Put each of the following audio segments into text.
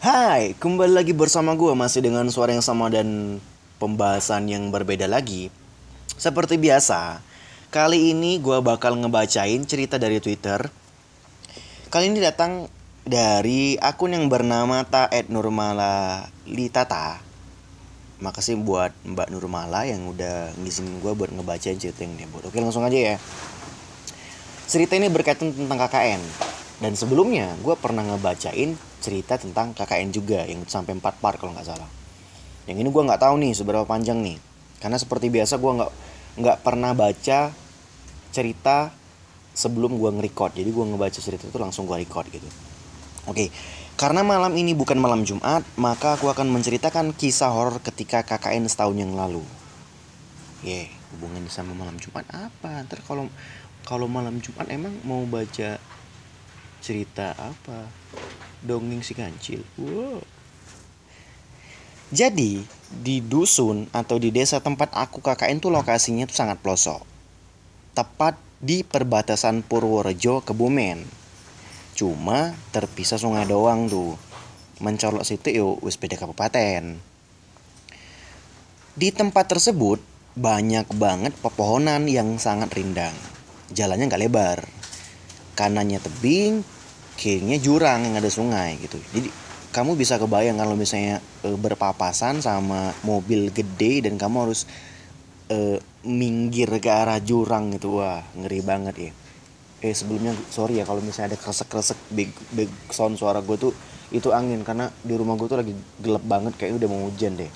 Hai, kembali lagi bersama gue masih dengan suara yang sama dan pembahasan yang berbeda lagi. Seperti biasa, kali ini gue bakal ngebacain cerita dari Twitter. Kali ini datang dari akun yang bernama Taed Nurmala Litata. Makasih buat Mbak Nurmala yang udah ngizinin gue buat ngebacain cerita yang dia buat. Oke langsung aja ya. Cerita ini berkaitan tentang KKN. Dan sebelumnya gue pernah ngebacain cerita tentang KKN juga yang sampai 4 part kalau nggak salah. Yang ini gue nggak tahu nih seberapa panjang nih. Karena seperti biasa gue nggak nggak pernah baca cerita sebelum gue nge-record. Jadi gue ngebaca cerita itu langsung gue record gitu. Oke, karena malam ini bukan malam Jumat, maka aku akan menceritakan kisah horor ketika KKN setahun yang lalu. Ye, yeah, hubungannya sama malam Jumat apa? Ntar kalau kalau malam Jumat emang mau baca cerita apa dongeng si kancil. Wow. Jadi di dusun atau di desa tempat aku KKN tuh lokasinya tuh sangat pelosok. Tepat di perbatasan Purworejo Kebumen. Cuma terpisah sungai doang tuh. Mencolok situ yuk wis beda kabupaten. Di tempat tersebut banyak banget pepohonan yang sangat rindang. Jalannya nggak lebar. Kanannya tebing kirinya jurang yang ada sungai gitu. Jadi kamu bisa kebayang kalau misalnya e, berpapasan sama mobil gede dan kamu harus e, minggir ke arah jurang gitu. Wah ngeri banget ya. Eh sebelumnya sorry ya kalau misalnya ada kresek kresek big big sound suara gue tuh itu angin. Karena di rumah gue tuh lagi gelap banget kayaknya udah mau hujan deh.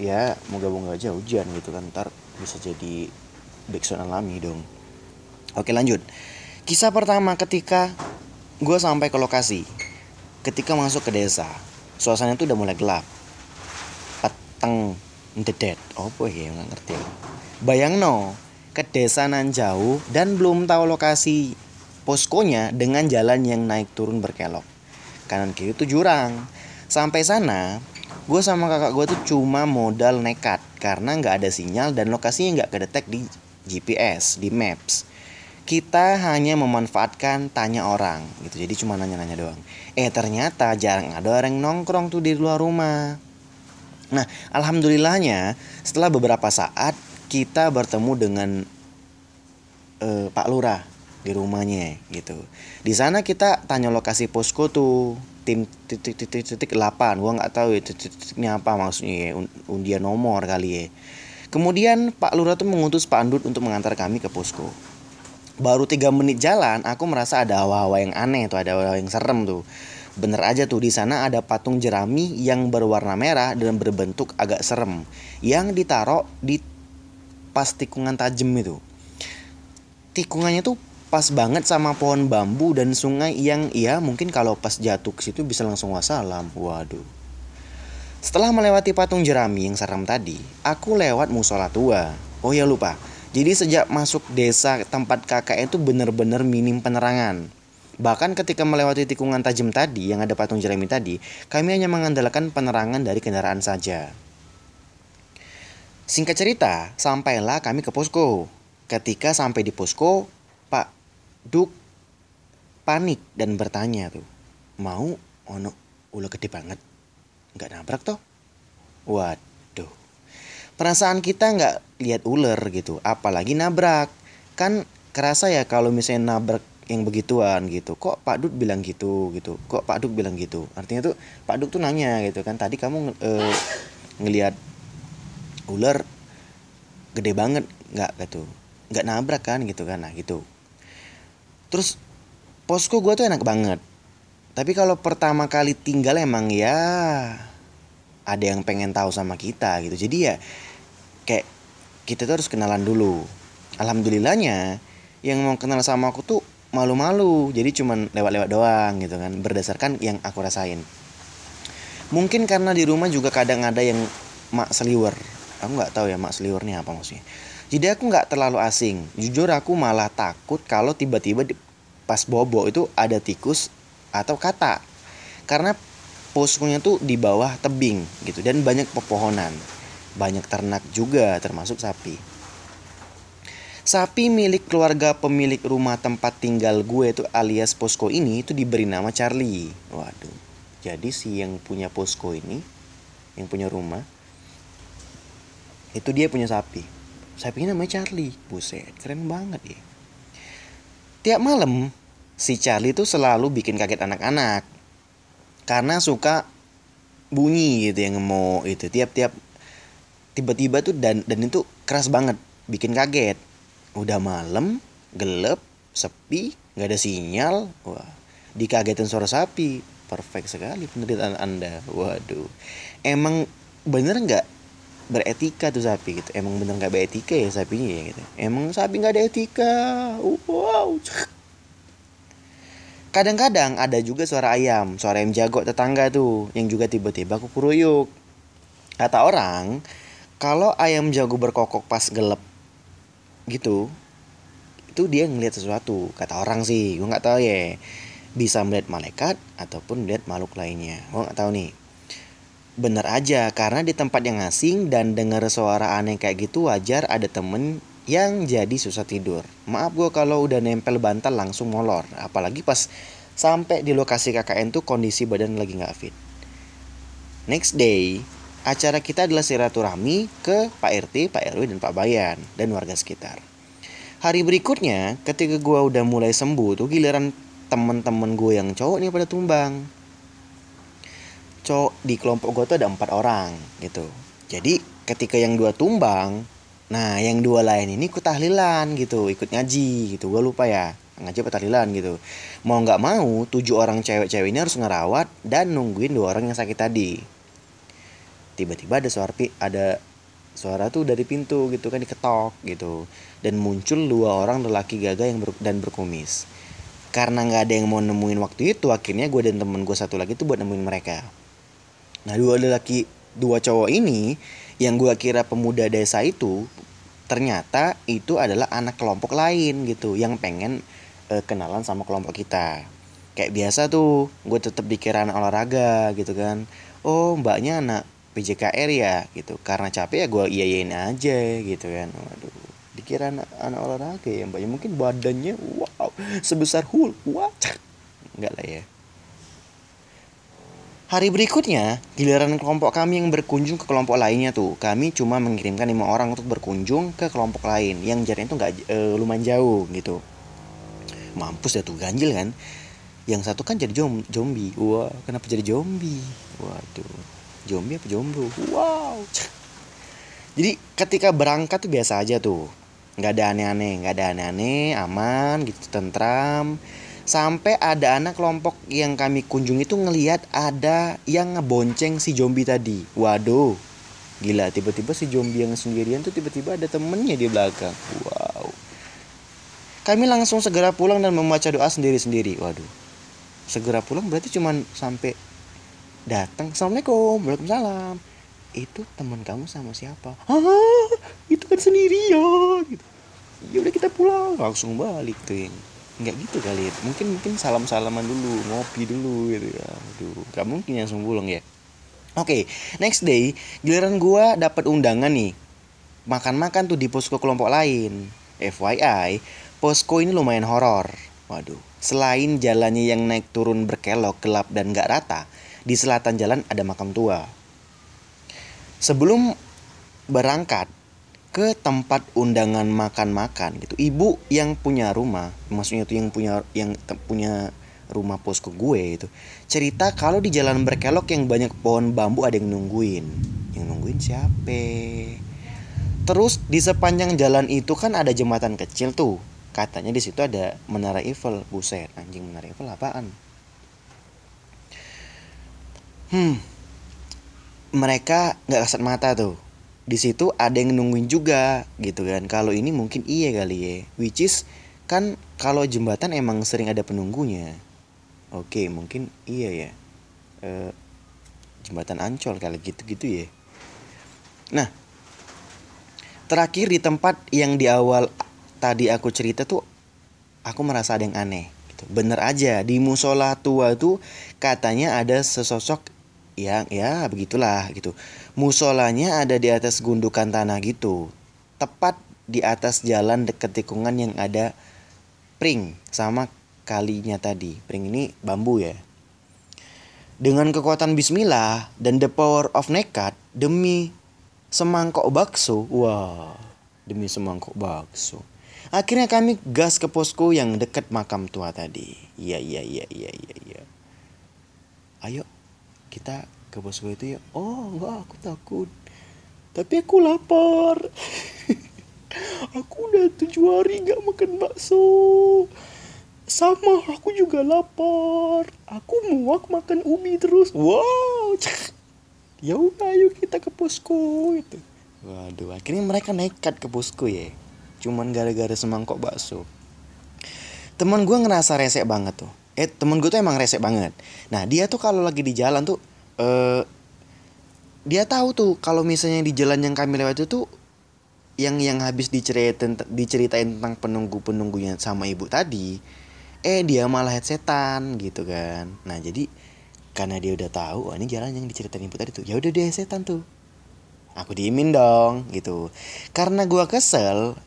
Ya moga-moga aja hujan gitu kan. Ntar bisa jadi backsound alami dong. Oke lanjut. Kisah pertama ketika gue sampai ke lokasi. Ketika masuk ke desa suasana itu udah mulai gelap. Peteng dedet oh boy ya? Nggak ngerti bayang no ke desa nan jauh dan belum tahu lokasi poskonya dengan jalan yang naik turun berkelok. Kanan kiri itu jurang. Sampai sana gue sama kakak gue tuh cuma modal nekat karena nggak ada sinyal dan lokasinya nggak kedetek di GPS di Maps kita hanya memanfaatkan tanya orang gitu. Jadi cuma nanya-nanya doang. Eh ternyata jarang ada orang nongkrong tuh di luar rumah. Nah alhamdulillahnya setelah beberapa saat kita bertemu dengan uh, Pak Lurah di rumahnya gitu. Di sana kita tanya lokasi posko tuh tim titik titik titik delapan. Gua nggak tahu ya titik titiknya apa maksudnya ya undian nomor kali ya. Kemudian Pak Lurah tuh mengutus Pak Andut untuk mengantar kami ke posko baru tiga menit jalan aku merasa ada hawa-hawa yang aneh tuh ada hawa yang serem tuh. Bener aja tuh di sana ada patung jerami yang berwarna merah dan berbentuk agak serem yang ditaruh di pas tikungan tajam itu. Tikungannya tuh pas banget sama pohon bambu dan sungai yang ya mungkin kalau pas jatuh ke situ bisa langsung wassalam. Waduh. Setelah melewati patung jerami yang serem tadi aku lewat musola tua. Oh ya lupa jadi sejak masuk desa tempat KKN itu benar-benar minim penerangan. Bahkan ketika melewati tikungan tajam tadi yang ada patung jerami tadi, kami hanya mengandalkan penerangan dari kendaraan saja. Singkat cerita, sampailah kami ke posko. Ketika sampai di posko, Pak Duk panik dan bertanya tuh, mau ono ulo gede banget, nggak nabrak toh? Waduh perasaan kita nggak lihat ular gitu apalagi nabrak. Kan kerasa ya kalau misalnya nabrak yang begituan gitu kok Pak Duk bilang gitu gitu. Kok Pak Duk bilang gitu? Artinya tuh Pak Duk tuh nanya gitu kan tadi kamu e, ngelihat ular gede banget nggak? Gitu. Nggak nabrak kan? Gitu kan. Nah gitu. Terus posko gue tuh enak banget. Tapi kalau pertama kali tinggal emang ya ada yang pengen tahu sama kita gitu. Jadi ya kayak kita tuh harus kenalan dulu. Alhamdulillahnya yang mau kenal sama aku tuh malu-malu. Jadi cuman lewat-lewat doang gitu kan berdasarkan yang aku rasain. Mungkin karena di rumah juga kadang ada yang mak seliwer. Aku nggak tahu ya mak seliwernya apa maksudnya. Jadi aku nggak terlalu asing. Jujur aku malah takut kalau tiba-tiba pas bobo itu ada tikus atau kata. Karena poskonya tuh di bawah tebing gitu dan banyak pepohonan banyak ternak juga termasuk sapi. Sapi milik keluarga pemilik rumah tempat tinggal gue itu alias posko ini itu diberi nama Charlie. Waduh. jadi si yang punya posko ini yang punya rumah itu dia punya sapi sapinya namanya Charlie buset keren banget ya tiap malam si Charlie tuh selalu bikin kaget anak-anak karena suka bunyi gitu yang mau itu tiap-tiap tiba-tiba tuh dan dan itu keras banget. Bikin kaget. Udah malam gelap sepi nggak ada sinyal. Wah dikagetin suara sapi. Perfect sekali penelitian anda. Waduh. Emang bener nggak beretika tuh sapi gitu? Emang bener nggak beretika ya sapinya ya gitu? Emang sapi nggak ada etika? Wow. Kadang-kadang ada juga suara ayam suara ayam jago tetangga tuh yang juga tiba-tiba kukuruyuk kata orang kalau ayam jago berkokok pas gelap gitu itu dia ngeliat sesuatu kata orang sih gue nggak tahu ya. Bisa melihat malaikat ataupun melihat makhluk lainnya gue nggak tahu nih. Bener aja karena di tempat yang asing dan dengar suara aneh kayak gitu wajar ada temen yang jadi susah tidur. Maaf gue kalau udah nempel bantal langsung molor apalagi pas sampai di lokasi KKN tuh kondisi badan lagi nggak fit. Next day acara kita adalah silaturahmi ke Pak RT, Pak RW, dan Pak Bayan, dan warga sekitar. Hari berikutnya, ketika gue udah mulai sembuh tuh giliran temen-temen gue yang cowok nih pada tumbang. Cowok di kelompok gue tuh ada empat orang gitu. Jadi ketika yang dua tumbang, nah yang dua lain ini ikut tahlilan gitu, ikut ngaji gitu. Gue lupa ya ngaji apa tahlilan gitu. Mau nggak mau, tujuh orang cewek-cewek ini harus ngerawat dan nungguin dua orang yang sakit tadi tiba-tiba ada suara ada suara tuh dari pintu gitu kan diketok gitu. Dan muncul dua orang lelaki gagah yang ber, dan berkumis. Karena nggak ada yang mau nemuin waktu itu akhirnya gue dan temen gue satu lagi tuh buat nemuin mereka. Nah dua lelaki dua cowok ini yang gue kira pemuda desa itu ternyata itu adalah anak kelompok lain gitu yang pengen uh, kenalan sama kelompok kita. Kayak biasa tuh gue tetap anak olahraga gitu kan. Oh mbaknya anak PJKR ya gitu karena capek ya gue iyain aja gitu kan waduh dikira anak, anak olahraga ya mbak ya mungkin badannya wow sebesar Hulk wah enggak lah ya Hari berikutnya, giliran kelompok kami yang berkunjung ke kelompok lainnya tuh. Kami cuma mengirimkan lima orang untuk berkunjung ke kelompok lain yang jaraknya tuh nggak e, lumayan jauh gitu. Mampus ya tuh ganjil kan. Yang satu kan jadi zombie. Wah, kenapa jadi zombie? Waduh zombie apa jomblo wow. Jadi ketika berangkat tuh biasa aja tuh. Nggak ada aneh-aneh nggak ada aneh-aneh aman gitu tentram. Sampai ada anak kelompok yang kami kunjungi tuh ngelihat ada yang ngebonceng si zombie tadi. Waduh. Gila tiba-tiba si zombie yang sendirian tuh tiba-tiba ada temennya di belakang. Wow. Kami langsung segera pulang dan membaca doa sendiri-sendiri. Waduh. Segera pulang berarti cuman sampai datang assalamualaikum waalaikumsalam. Itu teman kamu sama siapa? Ah itu kan sendirian gitu. Ya udah kita pulang langsung balik tuh nggak gitu kali ya. Mungkin mungkin salam salaman dulu ngopi dulu gitu ya. Aduh gak mungkin langsung pulang ya. Oke okay, next day giliran gua dapat undangan nih. Makan-makan tuh di posko kelompok lain. FYI posko ini lumayan horor. Waduh selain jalannya yang naik turun berkelok gelap dan gak rata di selatan jalan ada makam tua. Sebelum berangkat ke tempat undangan makan-makan gitu, ibu yang punya rumah, maksudnya itu yang punya yang punya rumah posko gue itu cerita kalau di jalan berkelok yang banyak pohon bambu ada yang nungguin. Yang nungguin siapa? Terus di sepanjang jalan itu kan ada jembatan kecil tuh. Katanya di situ ada menara Eiffel. Buset, anjing menara Eiffel apaan? Hmm. Mereka nggak kasat mata tuh. Di situ ada yang nungguin juga gitu kan. Kalau ini mungkin iya kali ya. Which is kan kalau jembatan emang sering ada penunggunya. Oke mungkin iya ya. E, jembatan ancol kali gitu gitu ya. Nah terakhir di tempat yang di awal tadi aku cerita tuh aku merasa ada yang aneh gitu. Bener aja di musola tua tuh katanya ada sesosok yang ya begitulah gitu. Musolanya ada di atas gundukan tanah gitu. Tepat di atas jalan dekat tikungan yang ada pring sama kalinya tadi. Pring ini bambu ya. dengan kekuatan bismillah dan the power of nekat demi semangkok bakso. Wah, demi semangkok bakso. Akhirnya kami gas ke posko yang dekat makam tua tadi. Iya, iya, iya, iya, iya, iya. Ayo, kita ke posko itu ya. Oh, enggak, aku takut. Tapi aku lapar. aku udah tujuh hari gak makan bakso. Sama, aku juga lapar. Aku muak makan ubi terus. Wow. Ya udah, ayo kita ke posko itu. Waduh, akhirnya mereka nekat ke posko ya. Cuman gara-gara semangkok bakso. Temen gue ngerasa resek banget tuh. Eh, temen gue tuh emang resek banget. Nah, dia tuh kalau lagi di jalan tuh eh dia tahu tuh kalau misalnya di jalan yang kami lewat itu tuh yang yang habis diceritain diceritain tentang penunggu penunggunya sama ibu tadi eh dia malah headsetan gitu kan. Nah jadi karena dia udah tahu oh ini jalan yang diceritain ibu tadi tuh. Ya udah dia headsetan tuh. Aku diemin dong gitu. Karena gua kesel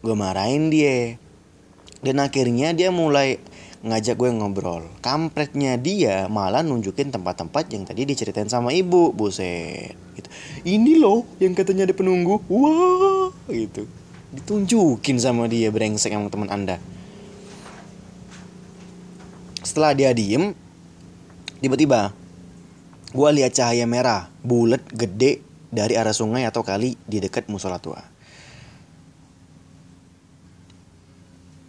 gua marahin dia. Dan akhirnya dia mulai ngajak gue ngobrol. Kampretnya dia malah nunjukin tempat-tempat yang tadi diceritain sama ibu, buset. Gitu. Ini loh yang katanya ada penunggu. Wah, gitu. Ditunjukin sama dia brengsek sama teman Anda. Setelah dia diem, tiba-tiba gue lihat cahaya merah, bulat, gede dari arah sungai atau kali di dekat musola tua.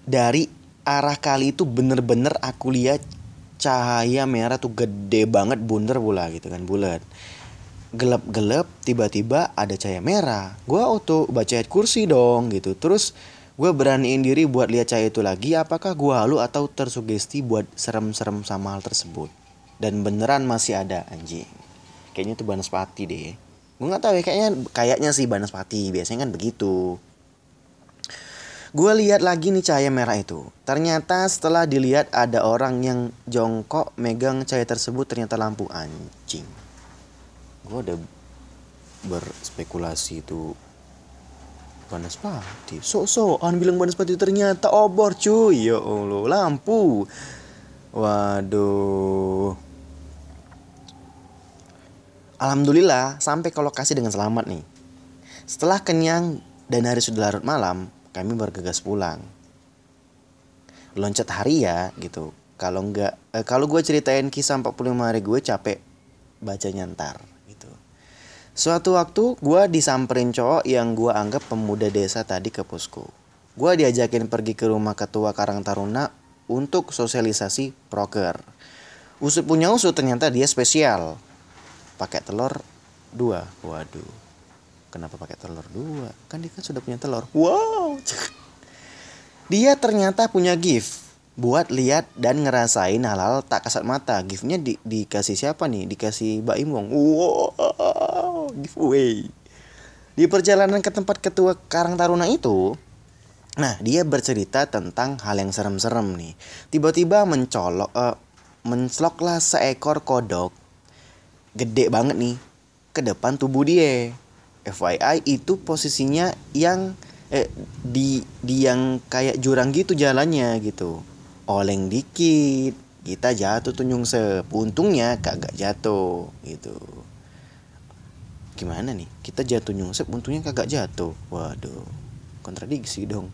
Dari arah kali itu bener-bener aku lihat cahaya merah tuh gede banget bundar pula gitu kan bulat. Gelap-gelap tiba-tiba ada cahaya merah. Gue auto baca ayat kursi dong gitu. Terus gue beraniin diri buat lihat cahaya itu lagi apakah gue halu atau tersugesti buat serem-serem sama hal tersebut. Dan beneran masih ada anjing. Kayaknya tuh Banaspati deh. Gue nggak tahu ya kayaknya kayaknya sih Banaspati. Biasanya kan begitu Gue lihat lagi nih cahaya merah itu. Ternyata setelah dilihat ada orang yang jongkok megang cahaya tersebut ternyata lampu anjing. Gue udah berspekulasi itu Banaspati. So-soan bilang Banaspati ternyata obor cuy. Ya Allah, lampu. Waduh. Alhamdulillah sampai ke lokasi dengan selamat nih. Setelah kenyang dan hari sudah larut malam, kami bergegas pulang. Loncat hari ya gitu. Kalau nggak eh, kalau gue ceritain kisah 45 hari gue capek baca nyantar gitu. Suatu waktu gue disamperin cowok yang gue anggap pemuda desa tadi ke posko. Gue diajakin pergi ke rumah ketua Karang Taruna untuk sosialisasi proker. Usut punya usut ternyata dia spesial. Pakai telur dua. Waduh kenapa pakai telur dua? Kan dia kan sudah punya telur. Wow. Dia ternyata punya gift buat lihat dan ngerasain hal-hal tak kasat mata. Giftnya di, dikasih siapa nih? Dikasih Mbak Imong. Wow. Giveaway. Di perjalanan ke tempat ketua Karang Taruna itu nah dia bercerita tentang hal yang serem-serem nih. Tiba-tiba mencolok uh, menceloklah seekor kodok gede banget nih ke depan tubuh dia FYI itu posisinya yang eh, di di yang kayak jurang gitu jalannya gitu. Oleng dikit kita jatuh tuh nyungsep untungnya kagak jatuh gitu. Gimana nih? Kita jatuh nyungsep untungnya kagak jatuh. Waduh kontradiksi dong.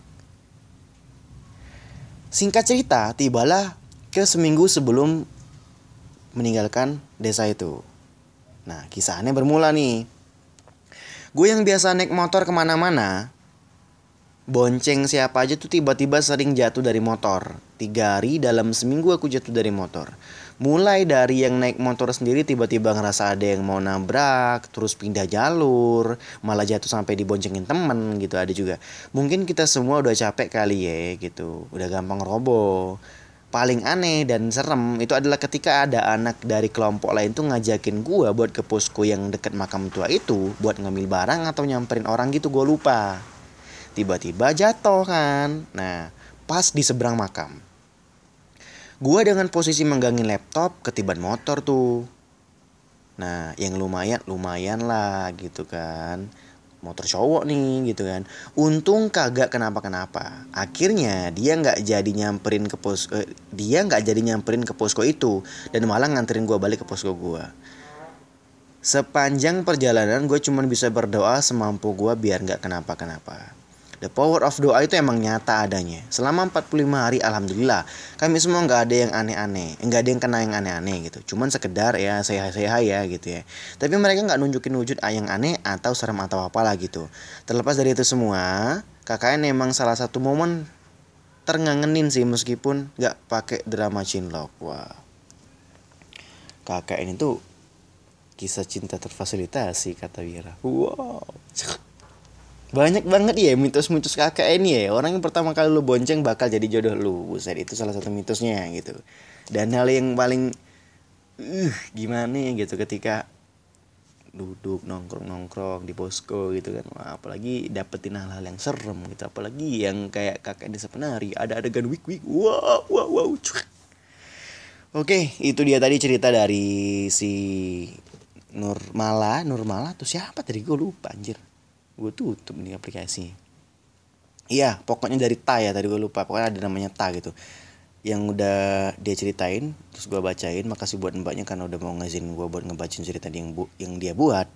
Singkat cerita tibalah ke seminggu sebelum meninggalkan desa itu. Nah kisahnya bermula nih gue yang biasa naik motor ke mana-mana bonceng siapa aja tuh tiba-tiba sering jatuh dari motor. Tiga hari dalam seminggu aku jatuh dari motor. Mulai dari yang naik motor sendiri tiba-tiba ngerasa ada yang mau nabrak terus pindah jalur malah jatuh sampai diboncengin temen gitu ada juga. Mungkin kita semua udah capek kali ya gitu. Udah gampang roboh paling aneh dan serem itu adalah ketika ada anak dari kelompok lain tuh ngajakin gue buat ke posko yang deket makam tua itu buat ngambil barang atau nyamperin orang gitu gue lupa. Tiba-tiba jatuh kan. Nah pas di seberang makam gue dengan posisi menggangin laptop ketiban motor tuh. Nah yang lumayan lumayan lah gitu kan motor cowok nih gitu kan. Untung kagak kenapa kenapa akhirnya dia nggak jadi nyamperin ke pos eh, dia nggak jadi nyamperin ke posko itu. Dan malah nganterin gue balik ke posko gue sepanjang perjalanan gue cuma bisa berdoa semampu gue biar nggak kenapa kenapa The power of doa itu emang nyata adanya. Selama 45 hari alhamdulillah kami semua nggak ada yang aneh-aneh, nggak ada yang kena yang aneh-aneh gitu. Cuman sekedar ya sehat-sehat ya gitu ya. Tapi mereka nggak nunjukin wujud yang aneh atau serem atau apalah gitu. Terlepas dari itu semua, KKN emang salah satu momen terngangenin sih meskipun nggak pakai drama cinlok. Wah. KKN itu kisah cinta terfasilitasi kata Wira. Wow banyak banget ya mitos-mitos kakak ini ya. Orang yang pertama kali lu bonceng bakal jadi jodoh lu. Buset itu salah satu mitosnya gitu. Dan hal yang paling uh, gimana ya gitu. Ketika duduk nongkrong nongkrong di posko gitu kan. Wah, apalagi dapetin hal-hal yang serem gitu. Apalagi yang kayak kakak desa penari ada adegan wik wik wow wow wow oke itu dia tadi cerita dari si Nurmala. Nurmala tuh siapa tadi? Gue lupa anjir gue tutup nih aplikasi. Iya pokoknya dari Ta ya tadi gue lupa. Pokoknya ada namanya Ta gitu. Yang udah dia ceritain terus gue bacain makasih buat mbaknya karena udah mau ngazin gue buat ngebacain cerita yang bu yang dia buat.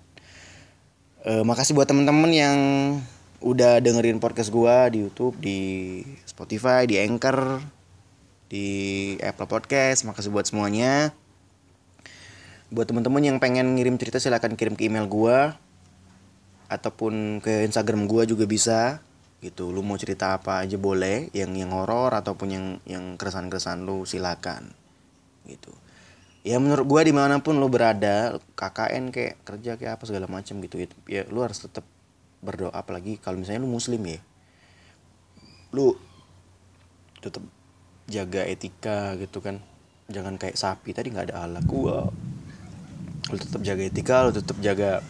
E, makasih buat temen-temen yang udah dengerin podcast gue di YouTube di Spotify di Anchor di Apple Podcast. Makasih buat semuanya. Buat temen-temen yang pengen ngirim cerita silahkan kirim ke email gue ataupun ke Instagram gua juga bisa gitu. Lu mau cerita apa aja boleh yang yang horor ataupun yang yang keresahan-keresahan lu silakan gitu. Ya menurut gua di mana pun lu berada KKN kayak kerja kayak apa segala macam gitu ya, lu harus tetap berdoa. Apalagi kalau misalnya lu muslim ya lu tetap jaga etika gitu kan. Jangan kayak sapi tadi nggak ada Allah gua. Lu tetap jaga etika lu tetap jaga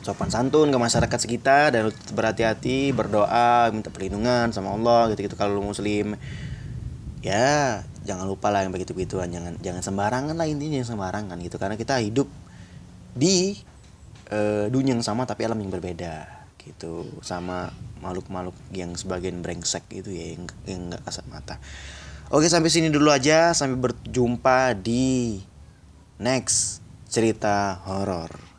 sopan santun ke masyarakat sekitar dan berhati-hati berdoa minta perlindungan sama Allah gitu gitu kalau lu muslim ya jangan lupa lah yang begitu begituan jangan jangan sembarangan lah intinya yang sembarangan gitu. Karena kita hidup di uh, dunia yang sama tapi alam yang berbeda gitu. Sama makhluk-makhluk yang sebagian brengsek gitu ya yang yang nggak kasat mata. Oke sampai sini dulu aja. Sampai berjumpa di next cerita horor